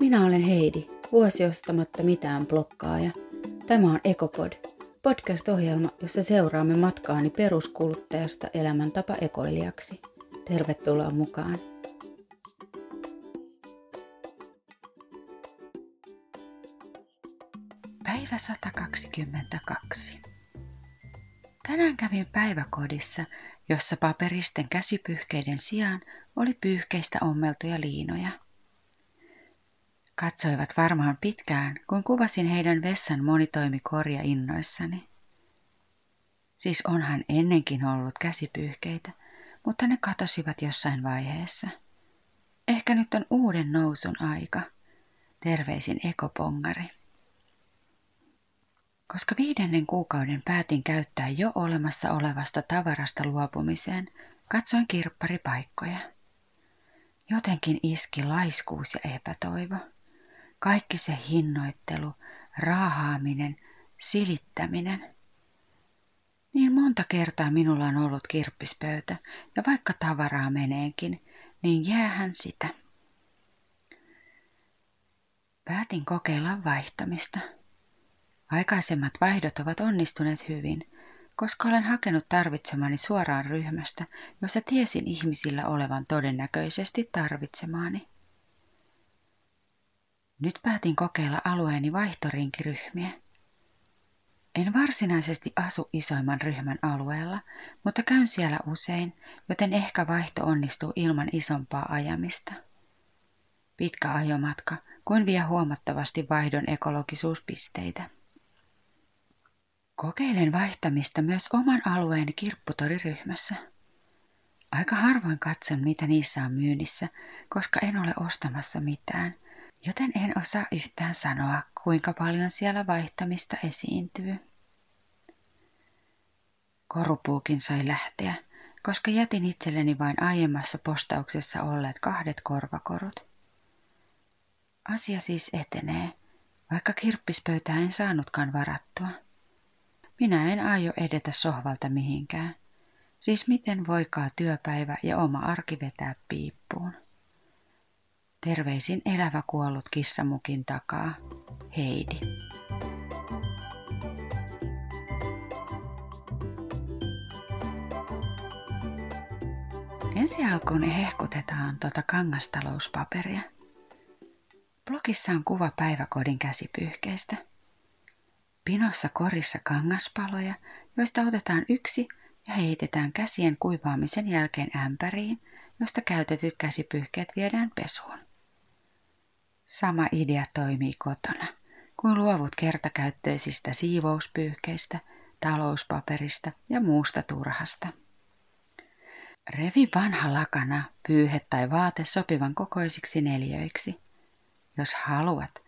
Minä olen Heidi, vuosi ostamatta mitään blokkaaja. Tämä on Ekopod, podcast-ohjelma, jossa seuraamme matkaani peruskuluttajasta elämäntapa ekoilijaksi. Tervetuloa mukaan! Päivä 122. Tänään kävin päiväkodissa, jossa paperisten käsipyyhkeiden sijaan oli pyyhkeistä ommeltuja liinoja. Katsoivat varmaan pitkään, kun kuvasin heidän vessan monitoimikorja innoissani. Siis onhan ennenkin ollut käsipyyhkeitä, mutta ne katosivat jossain vaiheessa. Ehkä nyt on uuden nousun aika. Terveisin ekopongari. Koska viidennen kuukauden päätin käyttää jo olemassa olevasta tavarasta luopumiseen, katsoin kirpparipaikkoja. Jotenkin iski laiskuus ja epätoivo. Kaikki se hinnoittelu, raahaaminen, silittäminen. Niin monta kertaa minulla on ollut kirppispöytä, ja vaikka tavaraa meneekin, niin jäähän sitä. Päätin kokeilla vaihtamista. Aikaisemmat vaihdot ovat onnistuneet hyvin, koska olen hakenut tarvitsemani suoraan ryhmästä, jossa tiesin ihmisillä olevan todennäköisesti tarvitsemaani. Nyt päätin kokeilla alueeni vaihtorinkiryhmiä. En varsinaisesti asu isoimman ryhmän alueella, mutta käyn siellä usein, joten ehkä vaihto onnistuu ilman isompaa ajamista. Pitkä ajomatka, kuin vie huomattavasti vaihdon ekologisuuspisteitä. Kokeilen vaihtamista myös oman alueen kirpputoriryhmässä. Aika harvoin katson, mitä niissä on myynnissä, koska en ole ostamassa mitään, joten en osaa yhtään sanoa, kuinka paljon siellä vaihtamista esiintyy. Korupuukin sai lähteä, koska jätin itselleni vain aiemmassa postauksessa olleet kahdet korvakorut. Asia siis etenee, vaikka kirppispöytää en saanutkaan varattua. Minä en aio edetä sohvalta mihinkään. Siis miten voikaa työpäivä ja oma arki vetää piippuun. Terveisin elävä kuollut kissamukin takaa. Heidi. Ensi alkuun hehkutetaan tuota kangastalous-paperia. Blogissa on kuva päiväkodin käsipyyhkeistä – Pinossa korissa kangaspaloja, joista otetaan yksi ja heitetään käsien kuivaamisen jälkeen ämpäriin, josta käytetyt käsipyyhkeet viedään pesuun. Sama idea toimii kotona, kun luovut kertakäyttöisistä siivouspyyhkeistä, talouspaperista ja muusta turhasta. Revi vanha lakana, pyyhe tai vaate sopivan kokoisiksi neljöiksi. Jos haluat,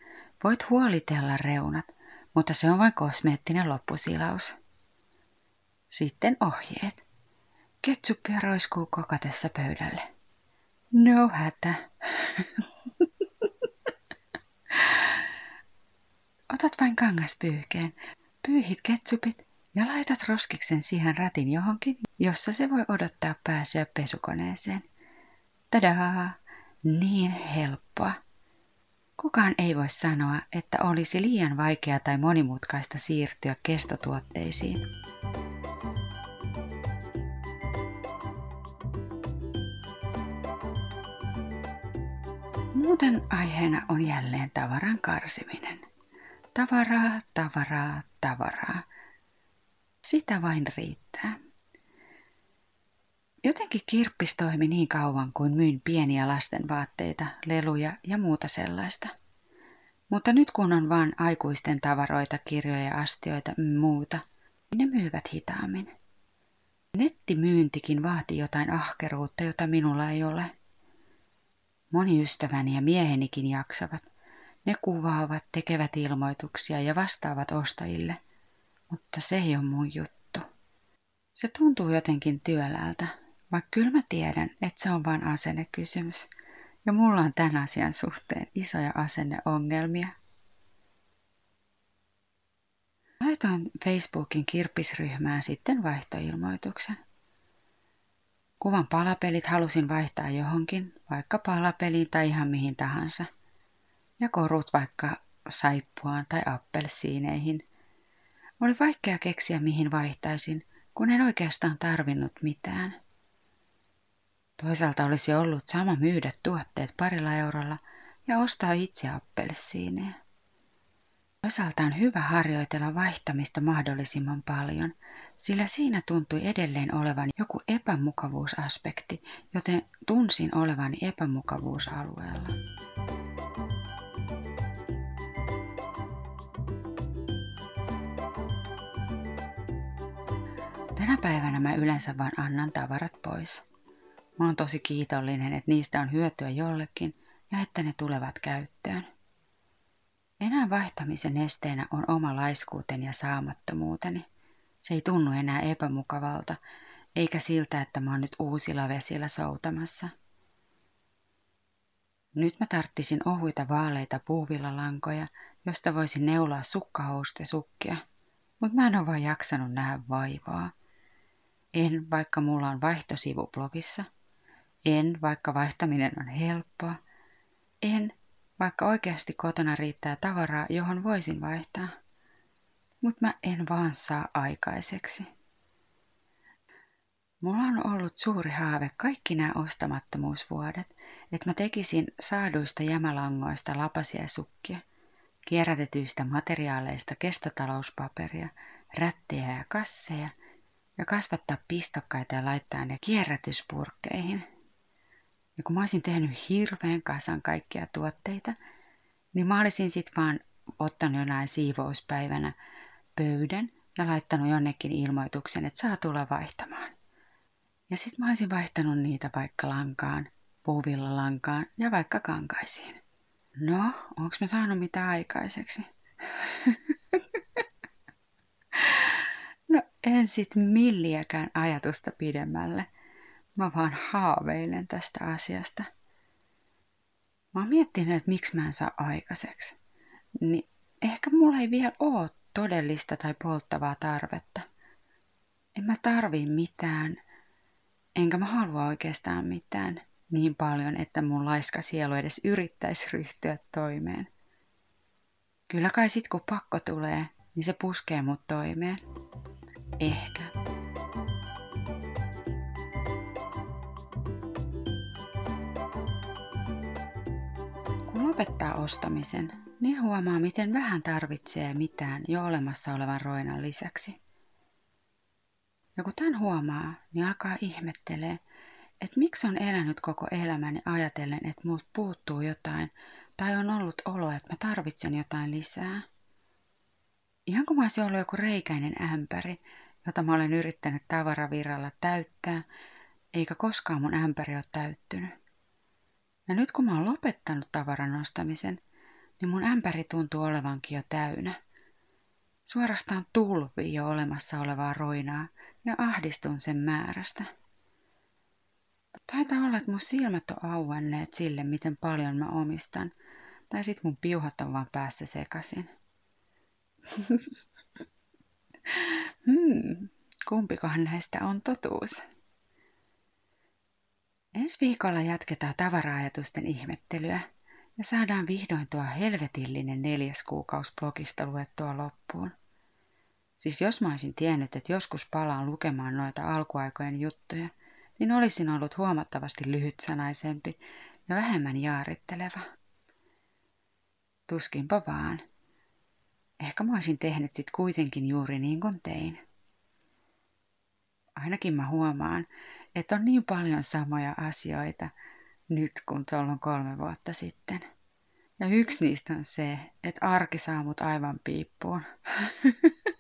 voit huolitella reunat – mutta se on vain kosmeettinen loppusilaus. Sitten ohjeet. Ketsuppia roiskuu kokatessa pöydälle. No hätä. Vain kangaspyyhkeen, pyyhit ketsupit ja laitat roskiksen siihen rätin johonkin, jossa se voi odottaa pääsyä pesukoneeseen. Tadaa! Niin helppoa. Kukaan ei voi sanoa, että olisi liian vaikeaa tai monimutkaista siirtyä kestotuotteisiin. Muuten aiheena on jälleen tavaran karsiminen. Tavaraa, tavaraa, tavaraa. Sitä vain riittää. Jotenkin kirppis toimi niin kauan kuin myin pieniä lasten vaatteita, leluja ja muuta sellaista. Mutta nyt kun on vain aikuisten tavaroita, kirjoja, astioita ja muuta, niin ne myyvät hitaammin. Nettimyyntikin vaati jotain ahkeruutta, jota minulla ei ole. Moni ystäväni ja miehenikin jaksavat. Ne kuvaavat, tekevät ilmoituksia ja vastaavat ostajille, mutta se ei ole mun juttu. Se tuntuu jotenkin työläältä, vaikka kyllä mä tiedän, että se on vain asennekysymys. Ja mulla on tämän asian suhteen isoja asenneongelmia. Laitoin Facebookin kirppisryhmään sitten vaihtoilmoituksen. Kuvan palapelit halusin vaihtaa johonkin, vaikka palapeliin tai ihan mihin tahansa. Ja korut vaikka saippuaan tai appelsiineihin. Oli vaikea keksiä mihin vaihtaisin, kun en oikeastaan tarvinnut mitään. Toisaalta olisi ollut sama myydä tuotteet parilla eurolla ja ostaa itse appelsiineja. Toisaalta on hyvä harjoitella vaihtamista mahdollisimman paljon, sillä siinä tuntui edelleen olevan joku epämukavuusaspekti, joten tunsin olevani epämukavuusalueella. Tänä päivänä mä yleensä vain annan tavarat pois. Mä oon tosi kiitollinen, että niistä on hyötyä jollekin ja että ne tulevat käyttöön. Enää vaihtamisen esteenä on oma laiskuuteni ja saamattomuuteni. Se ei tunnu enää epämukavalta, eikä siltä, että mä oon nyt uusilla vesillä soutamassa. Nyt mä tarttisin ohuita vaaleita puuvillalankoja, josta voisin neulaa sukkahouste sukkia, mutta mä en ole vaan jaksanut nähdä vaivaa. En, vaikka mulla on vaihtosivu blogissa. En, vaikka vaihtaminen on helppoa. En, vaikka oikeasti kotona riittää tavaraa, johon voisin vaihtaa. Mutta mä en vaan saa aikaiseksi. Mulla on ollut suuri haave kaikki nämä ostamattomuusvuodet, että mä tekisin saaduista jämälangoista lapasia sukkia, kierrätetyistä materiaaleista kestotalouspaperia, rättejä ja kasseja ja kasvattaa pistokkaita ja laittaa ne kierrätyspurkkeihin. Ja kun mä olisin tehnyt hirveän kasan kaikkia tuotteita, niin mä olisin sitten vaan ottanut jonain siivouspäivänä pöydän ja laittanut jonnekin ilmoituksen, että saa tulla vaihtamaan. Ja sitten mä olisin vaihtanut niitä vaikka lankaan, puuvillalankaan ja vaikka kankaisiin. No, onks mä saanut mitä aikaiseksi? no en sit milliäkään ajatusta pidemmälle – Mä vaan haaveilen tästä asiasta. Mä oon miettinyt, että miksi mä en saa aikaiseksi. Niin ehkä mulla ei vielä ole todellista tai polttavaa tarvetta. En mä tarvii mitään, enkä mä halua oikeastaan mitään niin paljon, että mun laiska sielu edes yrittäisi ryhtyä toimeen. Kyllä kai sit kun pakko tulee, niin se puskee mut toimeen. Ehkä. lopettaa ostamisen, niin huomaa, miten vähän tarvitsee mitään jo olemassa olevan roinan lisäksi. Ja kun tämän huomaa, niin alkaa ihmettelee, että miksi on elänyt koko elämäni ajatellen, että multa puuttuu jotain tai on ollut olo, että mä tarvitsen jotain lisää. Ihan kuin mä olisin ollut joku reikäinen ämpäri, jota mä olen yrittänyt tavaravirralla täyttää, eikä koskaan mun ämpäri ole täyttynyt. Ja nyt kun mä oon lopettanut tavaran ostamisen, niin mun ämpäri tuntuu olevankin jo täynnä. Suorastaan tulvii jo olemassa olevaa roinaa ja ahdistun sen määrästä. Taitaa olla, että mun silmät on auenneet sille, miten paljon mä omistan, tai sit mun piuhat on vaan päässä sekasin. hmm, kumpikohan näistä on totuus? Ensi viikolla jatketaan tavaraajatusten ihmettelyä ja saadaan vihdoin tuo helvetillinen neljäs kuukaus blogista luettua loppuun. Siis jos mä olisin tiennyt, että joskus palaan lukemaan noita alkuaikojen juttuja, niin olisin ollut huomattavasti lyhytsanaisempi ja vähemmän jaaritteleva. Tuskinpa vaan. Ehkä mä olisin tehnyt sit kuitenkin juuri niin kuin tein. Ainakin mä huomaan, että on niin paljon samoja asioita nyt kuin tuolloin kolme vuotta sitten. Ja yksi niistä on se, että arki saa mut aivan piippuun.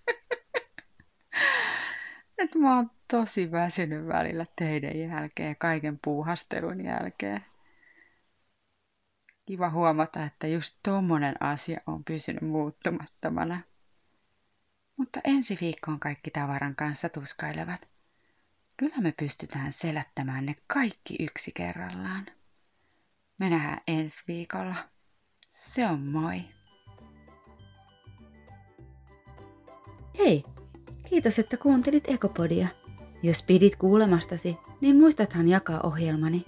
että mä oon tosi väsynyt välillä teidän jälkeen, kaiken puuhastelun jälkeen. Kiva huomata, että just tommonen asia on pysynyt muuttumattomana. Mutta ensi viikkoon kaikki tavaran kanssa tuskailevat. Kyllä me pystytään selättämään ne kaikki yksi kerrallaan. Me nähdään ensi viikolla. Se on moi. Hei, kiitos että kuuntelit Ekopodia. Jos pidit kuulemastasi, niin muistathan jakaa ohjelmani.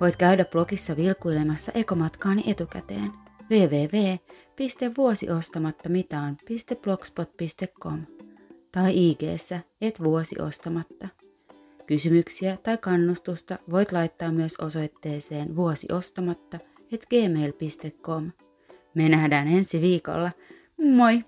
Voit käydä blogissa vilkuilemassa ekomatkaani etukäteen. www.vuosiostamattamitaan.blogspot.com tai ig et vuosiostamatta. Kysymyksiä tai kannustusta voit laittaa myös osoitteeseen vuosiostamatta et gmail.com. Me nähdään ensi viikolla. Moi!